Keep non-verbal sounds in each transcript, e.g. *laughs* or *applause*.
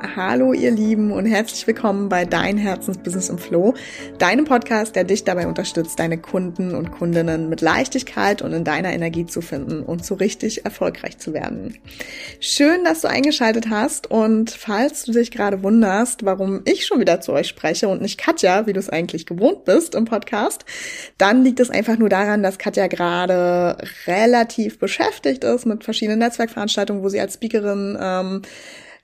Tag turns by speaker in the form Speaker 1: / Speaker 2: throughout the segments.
Speaker 1: Hallo ihr Lieben und herzlich willkommen bei Dein Herzensbusiness im Flow, deinem Podcast, der dich dabei unterstützt, deine Kunden und Kundinnen mit Leichtigkeit und in deiner Energie zu finden und so richtig erfolgreich zu werden. Schön, dass du eingeschaltet hast und falls du dich gerade wunderst, warum ich schon wieder zu euch spreche und nicht Katja, wie du es eigentlich gewohnt bist im Podcast, dann liegt es einfach nur daran, dass Katja gerade relativ beschäftigt ist mit verschiedenen Netzwerkveranstaltungen, wo sie als Speakerin ähm,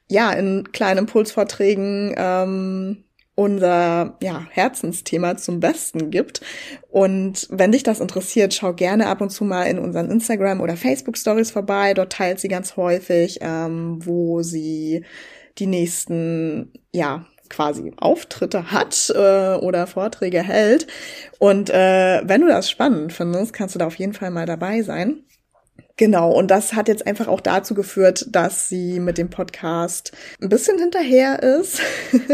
Speaker 1: ja, in kleinen Impulsvorträgen ähm, unser ja, Herzensthema zum Besten gibt. Und wenn dich das interessiert, schau gerne ab und zu mal in unseren Instagram- oder Facebook-Stories vorbei. Dort teilt sie ganz häufig, ähm, wo sie die nächsten, ja, quasi Auftritte hat äh, oder Vorträge hält. Und äh, wenn du das spannend findest, kannst du da auf jeden Fall mal dabei sein. Genau, und das hat jetzt einfach auch dazu geführt, dass sie mit dem Podcast ein bisschen hinterher ist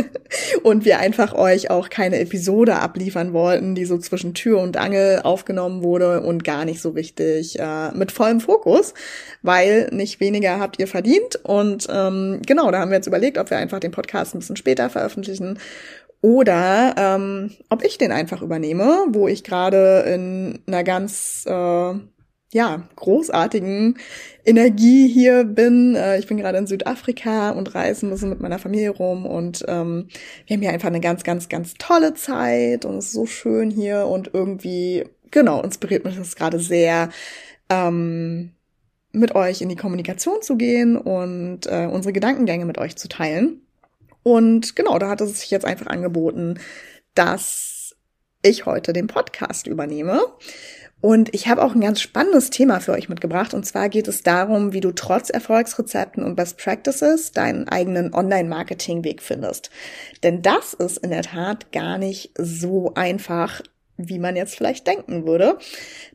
Speaker 1: *laughs* und wir einfach euch auch keine Episode abliefern wollten, die so zwischen Tür und Angel aufgenommen wurde und gar nicht so richtig äh, mit vollem Fokus, weil nicht weniger habt ihr verdient. Und ähm, genau, da haben wir jetzt überlegt, ob wir einfach den Podcast ein bisschen später veröffentlichen oder ähm, ob ich den einfach übernehme, wo ich gerade in einer ganz äh, ja, großartigen Energie hier bin. Äh, ich bin gerade in Südafrika und reise ein bisschen mit meiner Familie rum und ähm, wir haben hier einfach eine ganz, ganz, ganz tolle Zeit und es ist so schön hier und irgendwie, genau, inspiriert mich das gerade sehr, ähm, mit euch in die Kommunikation zu gehen und äh, unsere Gedankengänge mit euch zu teilen. Und genau, da hat es sich jetzt einfach angeboten, dass ich heute den Podcast übernehme. Und ich habe auch ein ganz spannendes Thema für euch mitgebracht. Und zwar geht es darum, wie du trotz Erfolgsrezepten und Best Practices deinen eigenen Online-Marketing-Weg findest. Denn das ist in der Tat gar nicht so einfach, wie man jetzt vielleicht denken würde.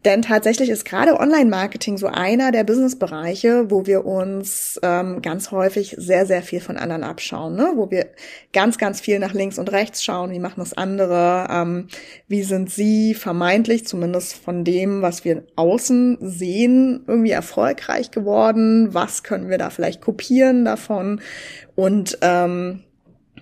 Speaker 1: Denn tatsächlich ist gerade Online-Marketing so einer der Business-Bereiche, wo wir uns ähm, ganz häufig sehr, sehr viel von anderen abschauen, ne? wo wir ganz, ganz viel nach links und rechts schauen, wie machen das andere, ähm, wie sind sie vermeintlich, zumindest von dem, was wir außen sehen, irgendwie erfolgreich geworden, was können wir da vielleicht kopieren davon und ähm,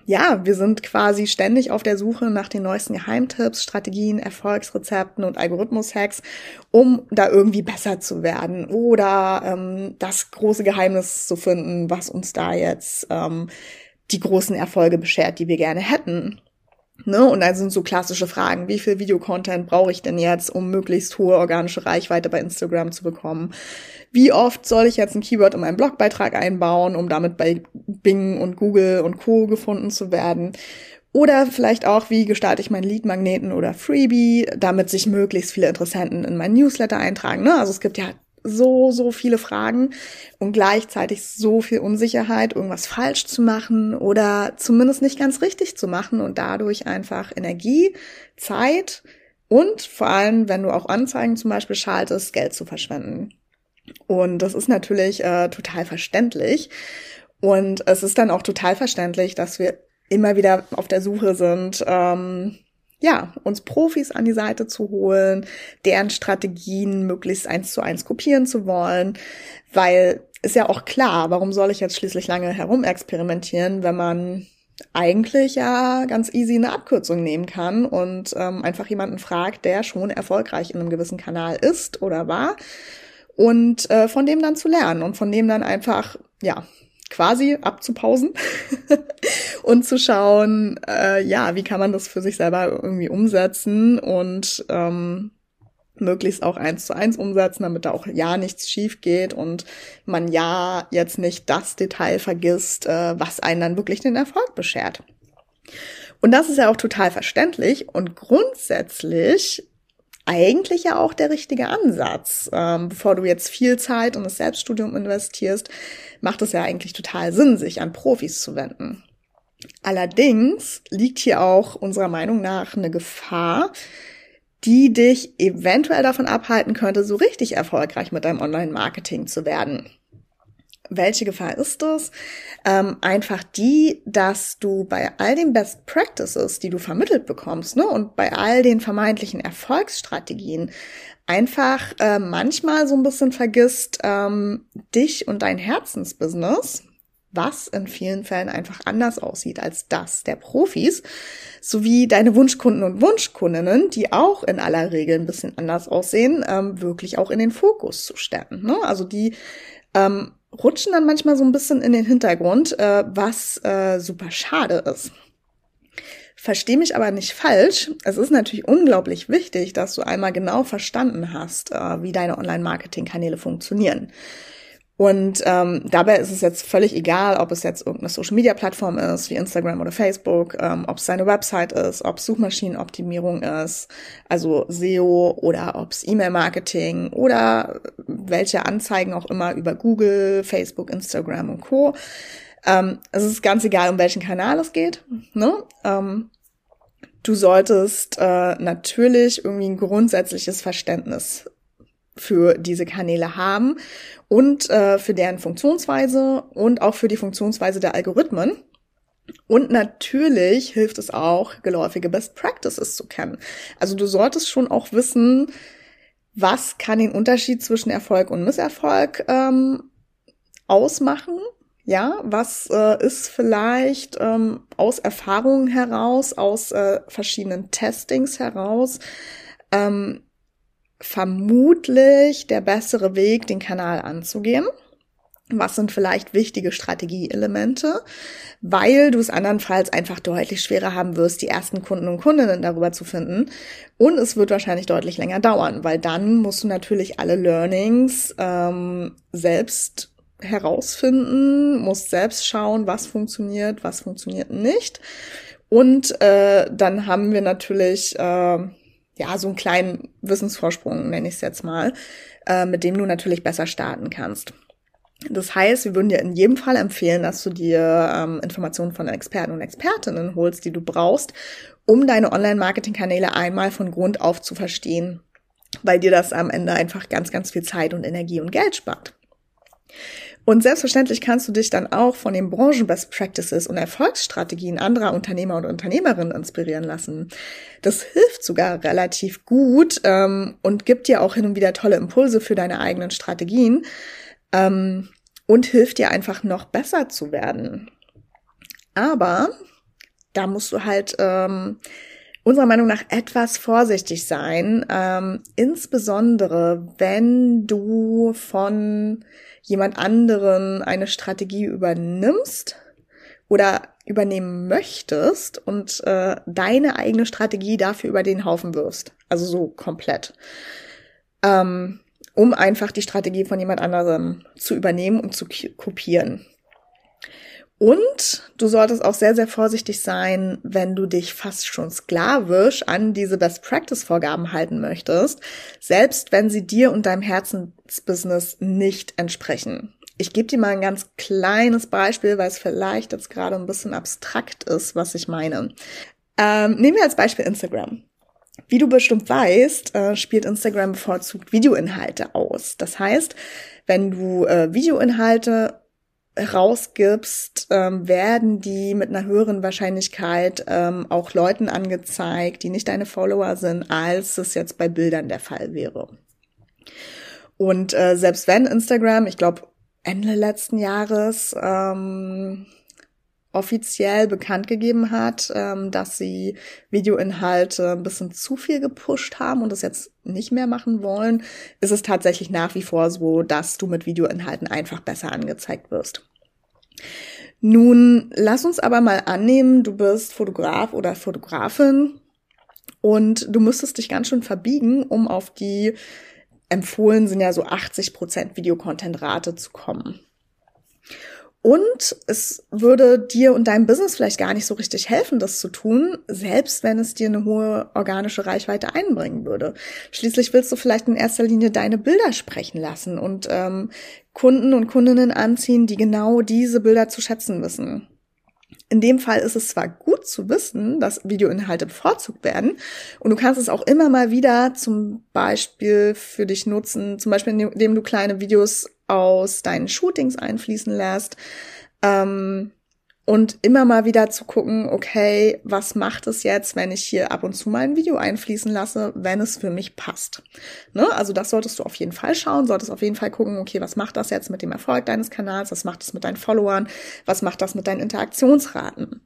Speaker 1: ja, wir sind quasi ständig auf der Suche nach den neuesten Geheimtipps, Strategien, Erfolgsrezepten und Algorithmus-Hacks, um da irgendwie besser zu werden oder ähm, das große Geheimnis zu finden, was uns da jetzt ähm, die großen Erfolge beschert, die wir gerne hätten. Ne? Und dann sind so klassische Fragen, wie viel Videocontent brauche ich denn jetzt, um möglichst hohe organische Reichweite bei Instagram zu bekommen? Wie oft soll ich jetzt ein Keyword in meinen Blogbeitrag einbauen, um damit bei Bing und Google und Co. gefunden zu werden? Oder vielleicht auch, wie gestalte ich meinen Lead-Magneten oder Freebie, damit sich möglichst viele Interessenten in meinen Newsletter eintragen. Ne? Also es gibt ja so, so viele Fragen und gleichzeitig so viel Unsicherheit, irgendwas falsch zu machen oder zumindest nicht ganz richtig zu machen und dadurch einfach Energie, Zeit und vor allem, wenn du auch Anzeigen zum Beispiel schaltest, Geld zu verschwenden. Und das ist natürlich äh, total verständlich. Und es ist dann auch total verständlich, dass wir immer wieder auf der Suche sind, ähm, ja, uns Profis an die Seite zu holen, deren Strategien möglichst eins zu eins kopieren zu wollen, weil ist ja auch klar, warum soll ich jetzt schließlich lange herumexperimentieren, wenn man eigentlich ja ganz easy eine Abkürzung nehmen kann und ähm, einfach jemanden fragt, der schon erfolgreich in einem gewissen Kanal ist oder war und äh, von dem dann zu lernen und von dem dann einfach ja quasi abzupausen *laughs* und zu schauen, äh, ja, wie kann man das für sich selber irgendwie umsetzen und ähm, möglichst auch eins zu eins umsetzen, damit da auch ja nichts schief geht und man ja jetzt nicht das Detail vergisst, äh, was einen dann wirklich den Erfolg beschert. Und das ist ja auch total verständlich und grundsätzlich eigentlich ja auch der richtige Ansatz. Ähm, bevor du jetzt viel Zeit in das Selbststudium investierst, macht es ja eigentlich total Sinn, sich an Profis zu wenden. Allerdings liegt hier auch unserer Meinung nach eine Gefahr, die dich eventuell davon abhalten könnte, so richtig erfolgreich mit deinem Online-Marketing zu werden. Welche Gefahr ist das? Ähm, einfach die, dass du bei all den Best Practices, die du vermittelt bekommst, ne, und bei all den vermeintlichen Erfolgsstrategien einfach äh, manchmal so ein bisschen vergisst, ähm, dich und dein Herzensbusiness, was in vielen Fällen einfach anders aussieht als das der Profis, sowie deine Wunschkunden und Wunschkundinnen, die auch in aller Regel ein bisschen anders aussehen, ähm, wirklich auch in den Fokus zu stellen. Ne? Also die ähm, rutschen dann manchmal so ein bisschen in den Hintergrund, äh, was äh, super schade ist. Versteh mich aber nicht falsch. Es ist natürlich unglaublich wichtig, dass du einmal genau verstanden hast, äh, wie deine Online-Marketing-Kanäle funktionieren. Und ähm, dabei ist es jetzt völlig egal, ob es jetzt irgendeine Social-Media-Plattform ist, wie Instagram oder Facebook, ähm, ob es deine Website ist, ob es Suchmaschinenoptimierung ist, also SEO oder ob es E-Mail-Marketing oder welche Anzeigen auch immer über Google, Facebook, Instagram und Co. Ähm, es ist ganz egal, um welchen Kanal es geht. Ne? Ähm, du solltest äh, natürlich irgendwie ein grundsätzliches Verständnis für diese Kanäle haben und äh, für deren Funktionsweise und auch für die Funktionsweise der Algorithmen. Und natürlich hilft es auch, geläufige Best Practices zu kennen. Also du solltest schon auch wissen, was kann den Unterschied zwischen Erfolg und Misserfolg ähm, ausmachen. Ja, was äh, ist vielleicht ähm, aus Erfahrungen heraus, aus äh, verschiedenen Testings heraus ähm, vermutlich der bessere Weg, den Kanal anzugehen. Was sind vielleicht wichtige Strategieelemente, weil du es andernfalls einfach deutlich schwerer haben wirst, die ersten Kunden und Kundinnen darüber zu finden. Und es wird wahrscheinlich deutlich länger dauern, weil dann musst du natürlich alle Learnings ähm, selbst herausfinden, musst selbst schauen, was funktioniert, was funktioniert nicht. Und äh, dann haben wir natürlich äh, ja, so einen kleinen Wissensvorsprung, nenne ich es jetzt mal, äh, mit dem du natürlich besser starten kannst. Das heißt, wir würden dir in jedem Fall empfehlen, dass du dir ähm, Informationen von Experten und Expertinnen holst, die du brauchst, um deine Online-Marketing-Kanäle einmal von Grund auf zu verstehen, weil dir das am Ende einfach ganz, ganz viel Zeit und Energie und Geld spart. Und selbstverständlich kannst du dich dann auch von den Branchen-Best Practices und Erfolgsstrategien anderer Unternehmer und Unternehmerinnen inspirieren lassen. Das hilft sogar relativ gut ähm, und gibt dir auch hin und wieder tolle Impulse für deine eigenen Strategien ähm, und hilft dir einfach noch besser zu werden. Aber da musst du halt ähm, unserer Meinung nach etwas vorsichtig sein, ähm, insbesondere wenn du von jemand anderen eine Strategie übernimmst oder übernehmen möchtest und äh, deine eigene Strategie dafür über den Haufen wirfst. Also so komplett. Ähm, um einfach die Strategie von jemand anderem zu übernehmen und zu kopieren. Und du solltest auch sehr, sehr vorsichtig sein, wenn du dich fast schon sklavisch an diese Best-Practice-Vorgaben halten möchtest, selbst wenn sie dir und deinem Herzensbusiness nicht entsprechen. Ich gebe dir mal ein ganz kleines Beispiel, weil es vielleicht jetzt gerade ein bisschen abstrakt ist, was ich meine. Ähm, nehmen wir als Beispiel Instagram. Wie du bestimmt weißt, äh, spielt Instagram bevorzugt Videoinhalte aus. Das heißt, wenn du äh, Videoinhalte rausgibst, ähm, werden die mit einer höheren Wahrscheinlichkeit ähm, auch Leuten angezeigt, die nicht deine Follower sind, als es jetzt bei Bildern der Fall wäre. Und äh, selbst wenn Instagram, ich glaube Ende letzten Jahres ähm, offiziell bekannt gegeben hat, ähm, dass sie Videoinhalte ein bisschen zu viel gepusht haben und das jetzt nicht mehr machen wollen, ist es tatsächlich nach wie vor so, dass du mit Videoinhalten einfach besser angezeigt wirst. Nun, lass uns aber mal annehmen, du bist Fotograf oder Fotografin und du müsstest dich ganz schön verbiegen, um auf die empfohlen sind ja so 80 Prozent Videocontent-Rate zu kommen. Und es würde dir und deinem Business vielleicht gar nicht so richtig helfen, das zu tun, selbst wenn es dir eine hohe organische Reichweite einbringen würde. Schließlich willst du vielleicht in erster Linie deine Bilder sprechen lassen und ähm, Kunden und Kundinnen anziehen, die genau diese Bilder zu schätzen wissen. In dem Fall ist es zwar gut zu wissen, dass Videoinhalte bevorzugt werden und du kannst es auch immer mal wieder zum Beispiel für dich nutzen, zum Beispiel indem du kleine Videos aus deinen Shootings einfließen lässt, ähm, und immer mal wieder zu gucken, okay, was macht es jetzt, wenn ich hier ab und zu mal ein Video einfließen lasse, wenn es für mich passt. Ne? Also das solltest du auf jeden Fall schauen, solltest auf jeden Fall gucken, okay, was macht das jetzt mit dem Erfolg deines Kanals, was macht es mit deinen Followern, was macht das mit deinen Interaktionsraten.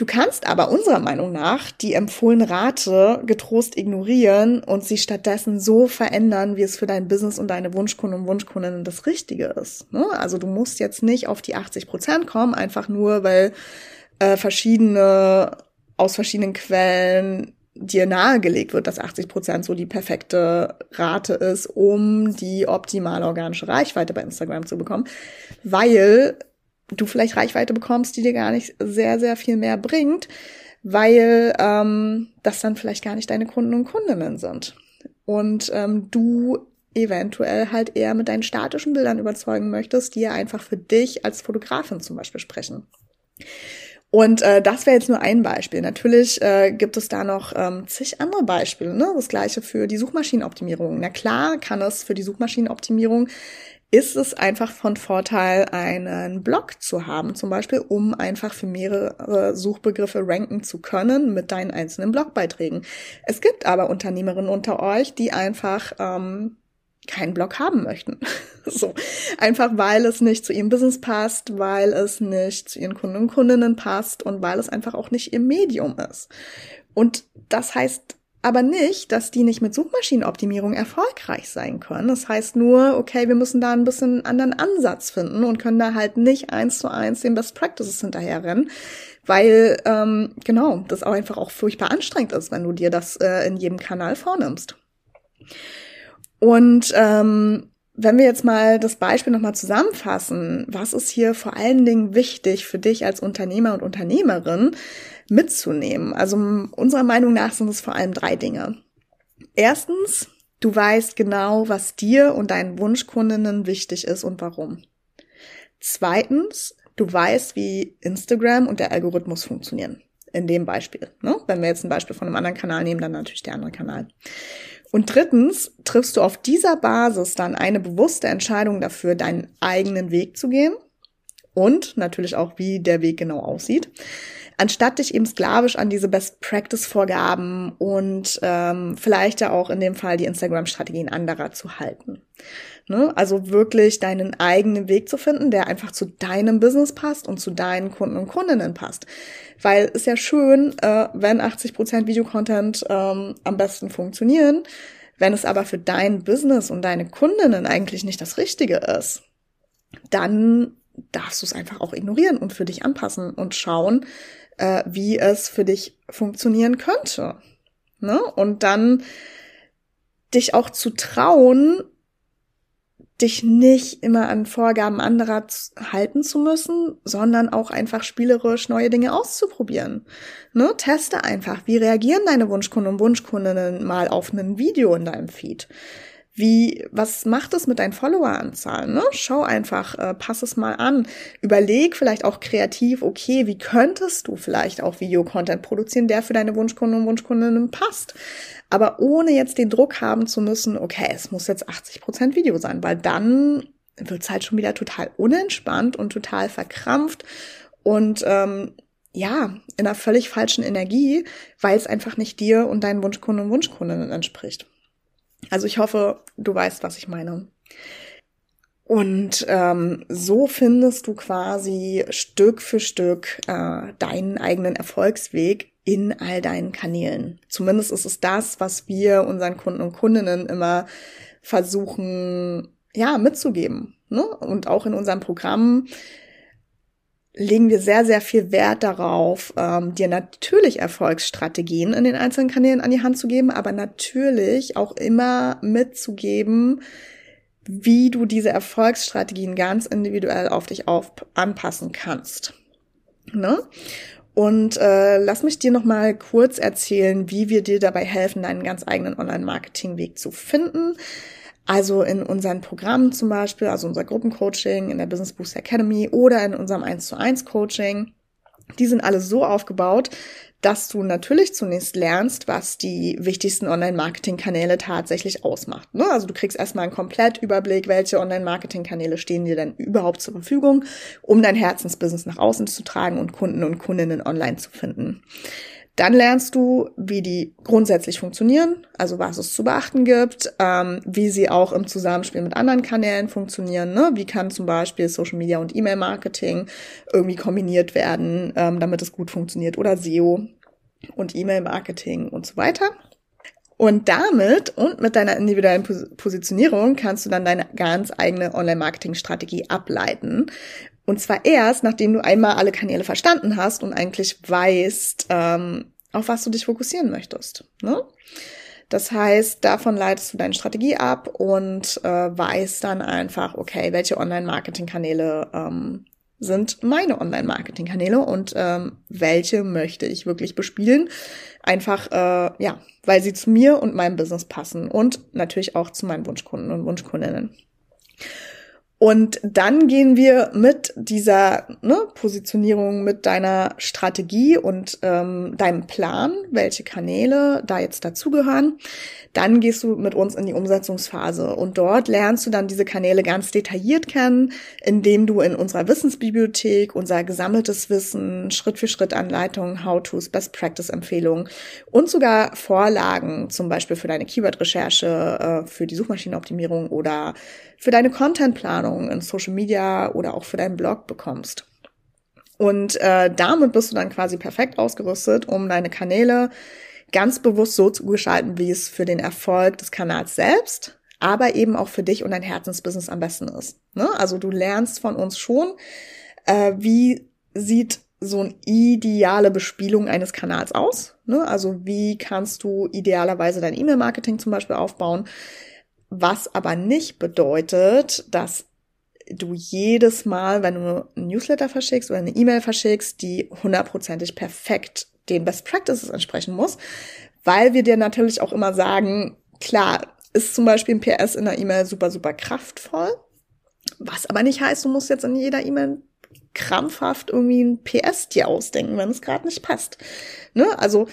Speaker 1: Du kannst aber unserer Meinung nach die empfohlene Rate getrost ignorieren und sie stattdessen so verändern, wie es für dein Business und deine Wunschkunden und Wunschkundinnen das Richtige ist. Ne? Also du musst jetzt nicht auf die 80 Prozent kommen, einfach nur, weil äh, verschiedene aus verschiedenen Quellen dir nahegelegt wird, dass 80 Prozent so die perfekte Rate ist, um die optimale organische Reichweite bei Instagram zu bekommen, weil du vielleicht Reichweite bekommst, die dir gar nicht sehr, sehr viel mehr bringt, weil ähm, das dann vielleicht gar nicht deine Kunden und Kundinnen sind. Und ähm, du eventuell halt eher mit deinen statischen Bildern überzeugen möchtest, die ja einfach für dich als Fotografin zum Beispiel sprechen. Und äh, das wäre jetzt nur ein Beispiel. Natürlich äh, gibt es da noch ähm, zig andere Beispiele. Ne? Das gleiche für die Suchmaschinenoptimierung. Na klar kann es für die Suchmaschinenoptimierung ist es einfach von Vorteil, einen Blog zu haben, zum Beispiel, um einfach für mehrere Suchbegriffe ranken zu können mit deinen einzelnen Blogbeiträgen. Es gibt aber Unternehmerinnen unter euch, die einfach ähm, keinen Blog haben möchten. *laughs* so. Einfach weil es nicht zu ihrem Business passt, weil es nicht zu ihren Kunden und Kundinnen passt und weil es einfach auch nicht ihr Medium ist. Und das heißt aber nicht, dass die nicht mit Suchmaschinenoptimierung erfolgreich sein können. Das heißt nur, okay, wir müssen da ein bisschen anderen Ansatz finden und können da halt nicht eins zu eins den Best Practices hinterherrennen, weil ähm, genau das auch einfach auch furchtbar anstrengend ist, wenn du dir das äh, in jedem Kanal vornimmst. Und ähm, wenn wir jetzt mal das Beispiel nochmal zusammenfassen, was ist hier vor allen Dingen wichtig für dich als Unternehmer und Unternehmerin mitzunehmen? Also unserer Meinung nach sind es vor allem drei Dinge. Erstens, du weißt genau, was dir und deinen Wunschkundinnen wichtig ist und warum. Zweitens, du weißt, wie Instagram und der Algorithmus funktionieren. In dem Beispiel. Ne? Wenn wir jetzt ein Beispiel von einem anderen Kanal nehmen, dann natürlich der andere Kanal. Und drittens triffst du auf dieser Basis dann eine bewusste Entscheidung dafür, deinen eigenen Weg zu gehen und natürlich auch, wie der Weg genau aussieht, anstatt dich eben sklavisch an diese Best-Practice-Vorgaben und ähm, vielleicht ja auch in dem Fall die Instagram-Strategien anderer zu halten. Ne? Also wirklich deinen eigenen Weg zu finden, der einfach zu deinem Business passt und zu deinen Kunden und Kundinnen passt. Weil ist ja schön, äh, wenn 80% Videocontent ähm, am besten funktionieren, wenn es aber für dein Business und deine Kundinnen eigentlich nicht das Richtige ist, dann darfst du es einfach auch ignorieren und für dich anpassen und schauen, äh, wie es für dich funktionieren könnte. Ne? Und dann dich auch zu trauen, dich nicht immer an Vorgaben anderer halten zu müssen, sondern auch einfach spielerisch neue Dinge auszuprobieren. Ne? Teste einfach, wie reagieren deine Wunschkunden und Wunschkundinnen mal auf ein Video in deinem Feed. Wie, was macht es mit deinen Followeranzahlen? Ne? Schau einfach, äh, pass es mal an. Überleg vielleicht auch kreativ, okay, wie könntest du vielleicht auch Videocontent produzieren, der für deine Wunschkunden und Wunschkundinnen passt? Aber ohne jetzt den Druck haben zu müssen, okay, es muss jetzt 80 Prozent Video sein, weil dann wird's halt schon wieder total unentspannt und total verkrampft und ähm, ja, in einer völlig falschen Energie, weil es einfach nicht dir und deinen Wunschkunden und Wunschkundinnen entspricht. Also ich hoffe, du weißt, was ich meine. Und ähm, so findest du quasi Stück für Stück äh, deinen eigenen Erfolgsweg in all deinen Kanälen. Zumindest ist es das, was wir unseren Kunden und Kundinnen immer versuchen, ja, mitzugeben. Ne? Und auch in unserem Programm legen wir sehr, sehr viel Wert darauf, ähm, dir natürlich Erfolgsstrategien in den einzelnen Kanälen an die Hand zu geben, aber natürlich auch immer mitzugeben, wie du diese Erfolgsstrategien ganz individuell auf dich auf anpassen kannst. Ne? Und äh, lass mich dir noch mal kurz erzählen, wie wir dir dabei helfen, deinen ganz eigenen Online-Marketing-Weg zu finden. Also in unseren Programmen zum Beispiel, also unser Gruppencoaching in der Business Boost Academy oder in unserem 1 zu 1 Coaching. Die sind alle so aufgebaut, dass du natürlich zunächst lernst, was die wichtigsten Online-Marketing-Kanäle tatsächlich ausmacht. Ne? Also du kriegst erstmal einen Komplettüberblick, welche Online-Marketing-Kanäle stehen dir denn überhaupt zur Verfügung, um dein Herzensbusiness nach außen zu tragen und Kunden und Kundinnen online zu finden. Dann lernst du, wie die grundsätzlich funktionieren, also was es zu beachten gibt, ähm, wie sie auch im Zusammenspiel mit anderen Kanälen funktionieren. Ne? Wie kann zum Beispiel Social Media und E-Mail-Marketing irgendwie kombiniert werden, ähm, damit es gut funktioniert oder SEO und E-Mail-Marketing und so weiter. Und damit und mit deiner individuellen Positionierung kannst du dann deine ganz eigene Online-Marketing-Strategie ableiten. Und zwar erst, nachdem du einmal alle Kanäle verstanden hast und eigentlich weißt, ähm, auf was du dich fokussieren möchtest. Ne? Das heißt, davon leitest du deine Strategie ab und äh, weißt dann einfach, okay, welche Online-Marketing-Kanäle ähm, sind meine Online-Marketing-Kanäle und ähm, welche möchte ich wirklich bespielen. Einfach, äh, ja, weil sie zu mir und meinem Business passen und natürlich auch zu meinen Wunschkunden und Wunschkundinnen. Und dann gehen wir mit dieser ne, Positionierung, mit deiner Strategie und ähm, deinem Plan, welche Kanäle da jetzt dazugehören. Dann gehst du mit uns in die Umsetzungsphase und dort lernst du dann diese Kanäle ganz detailliert kennen, indem du in unserer Wissensbibliothek unser gesammeltes Wissen, Schritt für Schritt Anleitungen, How-tos, Best Practice Empfehlungen und sogar Vorlagen, zum Beispiel für deine Keyword-Recherche, äh, für die Suchmaschinenoptimierung oder für deine Contentplanung in Social Media oder auch für deinen Blog bekommst. Und äh, damit bist du dann quasi perfekt ausgerüstet, um deine Kanäle ganz bewusst so zu gestalten, wie es für den Erfolg des Kanals selbst, aber eben auch für dich und dein Herzensbusiness am besten ist. Ne? Also du lernst von uns schon, äh, wie sieht so eine ideale Bespielung eines Kanals aus. Ne? Also wie kannst du idealerweise dein E-Mail-Marketing zum Beispiel aufbauen? Was aber nicht bedeutet, dass du jedes Mal, wenn du ein Newsletter verschickst oder eine E-Mail verschickst, die hundertprozentig perfekt den Best Practices entsprechen muss, weil wir dir natürlich auch immer sagen, klar, ist zum Beispiel ein PS in der E-Mail super, super kraftvoll, was aber nicht heißt, du musst jetzt in jeder E-Mail krampfhaft irgendwie ein PS dir ausdenken, wenn es gerade nicht passt. Ne? Also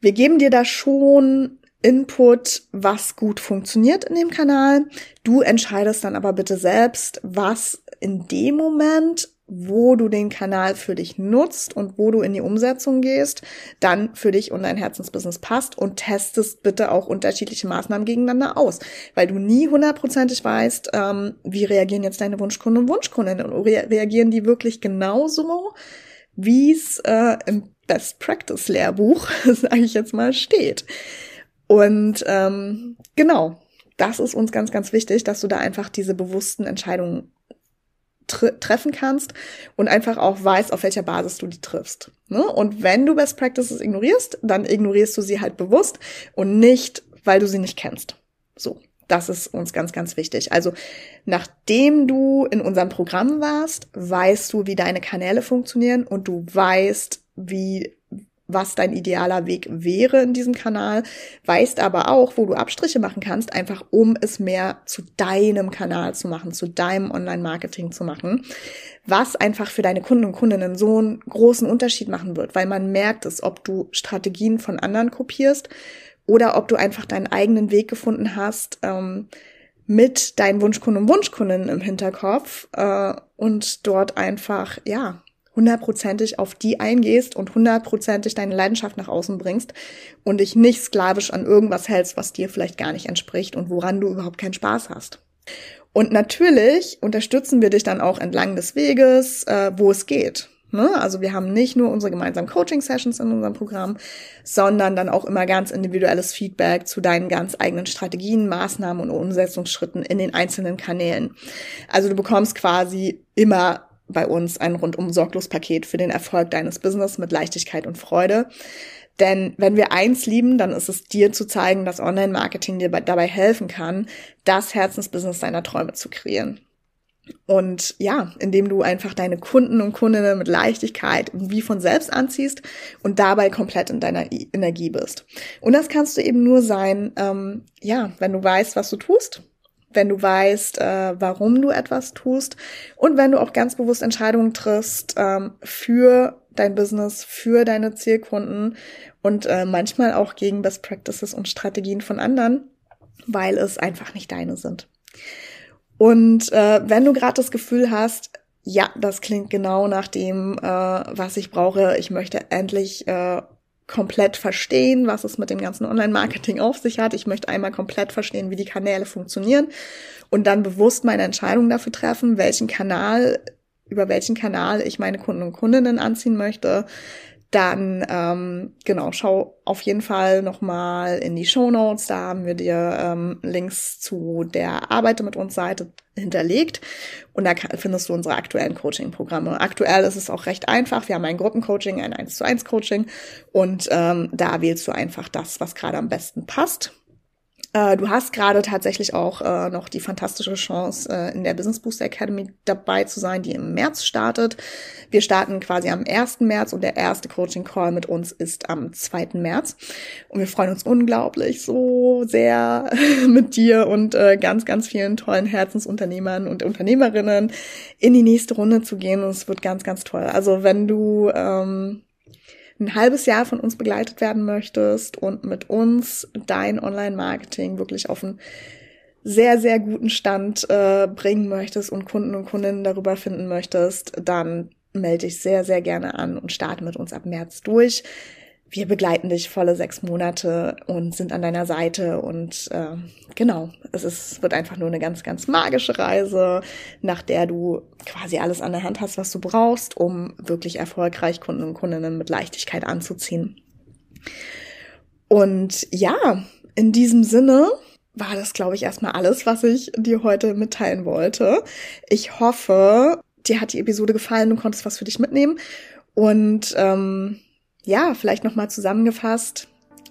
Speaker 1: wir geben dir da schon Input, was gut funktioniert in dem Kanal. Du entscheidest dann aber bitte selbst, was in dem Moment, wo du den Kanal für dich nutzt und wo du in die Umsetzung gehst, dann für dich und dein Herzensbusiness passt und testest bitte auch unterschiedliche Maßnahmen gegeneinander aus, weil du nie hundertprozentig weißt, ähm, wie reagieren jetzt deine Wunschkunden und Wunschkundinnen und re reagieren die wirklich genauso, wie es äh, im Best Practice Lehrbuch, *laughs* sage ich jetzt mal, steht. Und ähm, genau, das ist uns ganz, ganz wichtig, dass du da einfach diese bewussten Entscheidungen tre treffen kannst und einfach auch weißt, auf welcher Basis du die triffst. Ne? Und wenn du Best Practices ignorierst, dann ignorierst du sie halt bewusst und nicht, weil du sie nicht kennst. So. Das ist uns ganz, ganz wichtig. Also, nachdem du in unserem Programm warst, weißt du, wie deine Kanäle funktionieren und du weißt, wie was dein idealer Weg wäre in diesem Kanal, weißt aber auch, wo du Abstriche machen kannst, einfach um es mehr zu deinem Kanal zu machen, zu deinem Online-Marketing zu machen, was einfach für deine Kunden und Kundinnen so einen großen Unterschied machen wird, weil man merkt es, ob du Strategien von anderen kopierst oder ob du einfach deinen eigenen Weg gefunden hast, ähm, mit deinen Wunschkunden und Wunschkundinnen im Hinterkopf äh, und dort einfach, ja, hundertprozentig auf die eingehst und hundertprozentig deine Leidenschaft nach außen bringst und dich nicht sklavisch an irgendwas hältst, was dir vielleicht gar nicht entspricht und woran du überhaupt keinen Spaß hast. Und natürlich unterstützen wir dich dann auch entlang des Weges, äh, wo es geht. Ne? Also wir haben nicht nur unsere gemeinsamen Coaching-Sessions in unserem Programm, sondern dann auch immer ganz individuelles Feedback zu deinen ganz eigenen Strategien, Maßnahmen und Umsetzungsschritten in den einzelnen Kanälen. Also du bekommst quasi immer bei uns ein rundum sorglos Paket für den Erfolg deines Business mit Leichtigkeit und Freude. Denn wenn wir eins lieben, dann ist es dir zu zeigen, dass Online-Marketing dir dabei helfen kann, das Herzensbusiness deiner Träume zu kreieren. Und ja, indem du einfach deine Kunden und Kundinnen mit Leichtigkeit wie von selbst anziehst und dabei komplett in deiner Energie bist. Und das kannst du eben nur sein, ähm, ja, wenn du weißt, was du tust wenn du weißt, äh, warum du etwas tust und wenn du auch ganz bewusst Entscheidungen triffst ähm, für dein Business für deine Zielkunden und äh, manchmal auch gegen Best Practices und Strategien von anderen, weil es einfach nicht deine sind. Und äh, wenn du gerade das Gefühl hast, ja, das klingt genau nach dem, äh, was ich brauche. Ich möchte endlich äh, komplett verstehen, was es mit dem ganzen Online-Marketing auf sich hat. Ich möchte einmal komplett verstehen, wie die Kanäle funktionieren und dann bewusst meine Entscheidung dafür treffen, welchen Kanal, über welchen Kanal ich meine Kunden und Kundinnen anziehen möchte dann ähm, genau, schau auf jeden Fall nochmal in die Show Notes. Da haben wir dir ähm, Links zu der Arbeite mit uns Seite hinterlegt. Und da findest du unsere aktuellen Coaching-Programme. Aktuell ist es auch recht einfach. Wir haben ein Gruppencoaching, ein 1 zu 1 Coaching. Und ähm, da wählst du einfach das, was gerade am besten passt. Äh, du hast gerade tatsächlich auch äh, noch die fantastische Chance, äh, in der Business Booster Academy dabei zu sein, die im März startet. Wir starten quasi am 1. März und der erste Coaching Call mit uns ist am 2. März. Und wir freuen uns unglaublich so sehr *laughs* mit dir und äh, ganz, ganz vielen tollen Herzensunternehmern und Unternehmerinnen in die nächste Runde zu gehen. Und es wird ganz, ganz toll. Also wenn du ähm, ein halbes Jahr von uns begleitet werden möchtest und mit uns dein Online-Marketing wirklich auf einen sehr, sehr guten Stand äh, bringen möchtest und Kunden und Kundinnen darüber finden möchtest, dann melde dich sehr, sehr gerne an und starte mit uns ab März durch wir begleiten dich volle sechs Monate und sind an deiner Seite und äh, genau, es ist, wird einfach nur eine ganz, ganz magische Reise, nach der du quasi alles an der Hand hast, was du brauchst, um wirklich erfolgreich Kunden und Kundinnen mit Leichtigkeit anzuziehen. Und ja, in diesem Sinne war das, glaube ich, erstmal alles, was ich dir heute mitteilen wollte. Ich hoffe, dir hat die Episode gefallen, du konntest was für dich mitnehmen. Und ähm, ja, vielleicht nochmal zusammengefasst,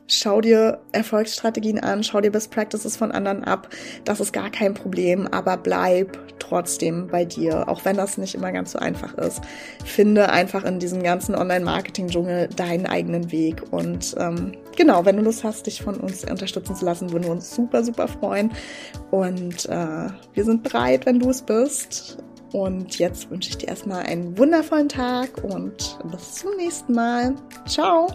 Speaker 1: schau dir Erfolgsstrategien an, schau dir Best Practices von anderen ab. Das ist gar kein Problem, aber bleib trotzdem bei dir, auch wenn das nicht immer ganz so einfach ist. Finde einfach in diesem ganzen Online-Marketing-Dschungel deinen eigenen Weg. Und ähm, genau, wenn du Lust hast, dich von uns unterstützen zu lassen, würden wir uns super, super freuen. Und äh, wir sind bereit, wenn du es bist. Und jetzt wünsche ich dir erstmal einen wundervollen Tag und bis zum nächsten Mal. Ciao!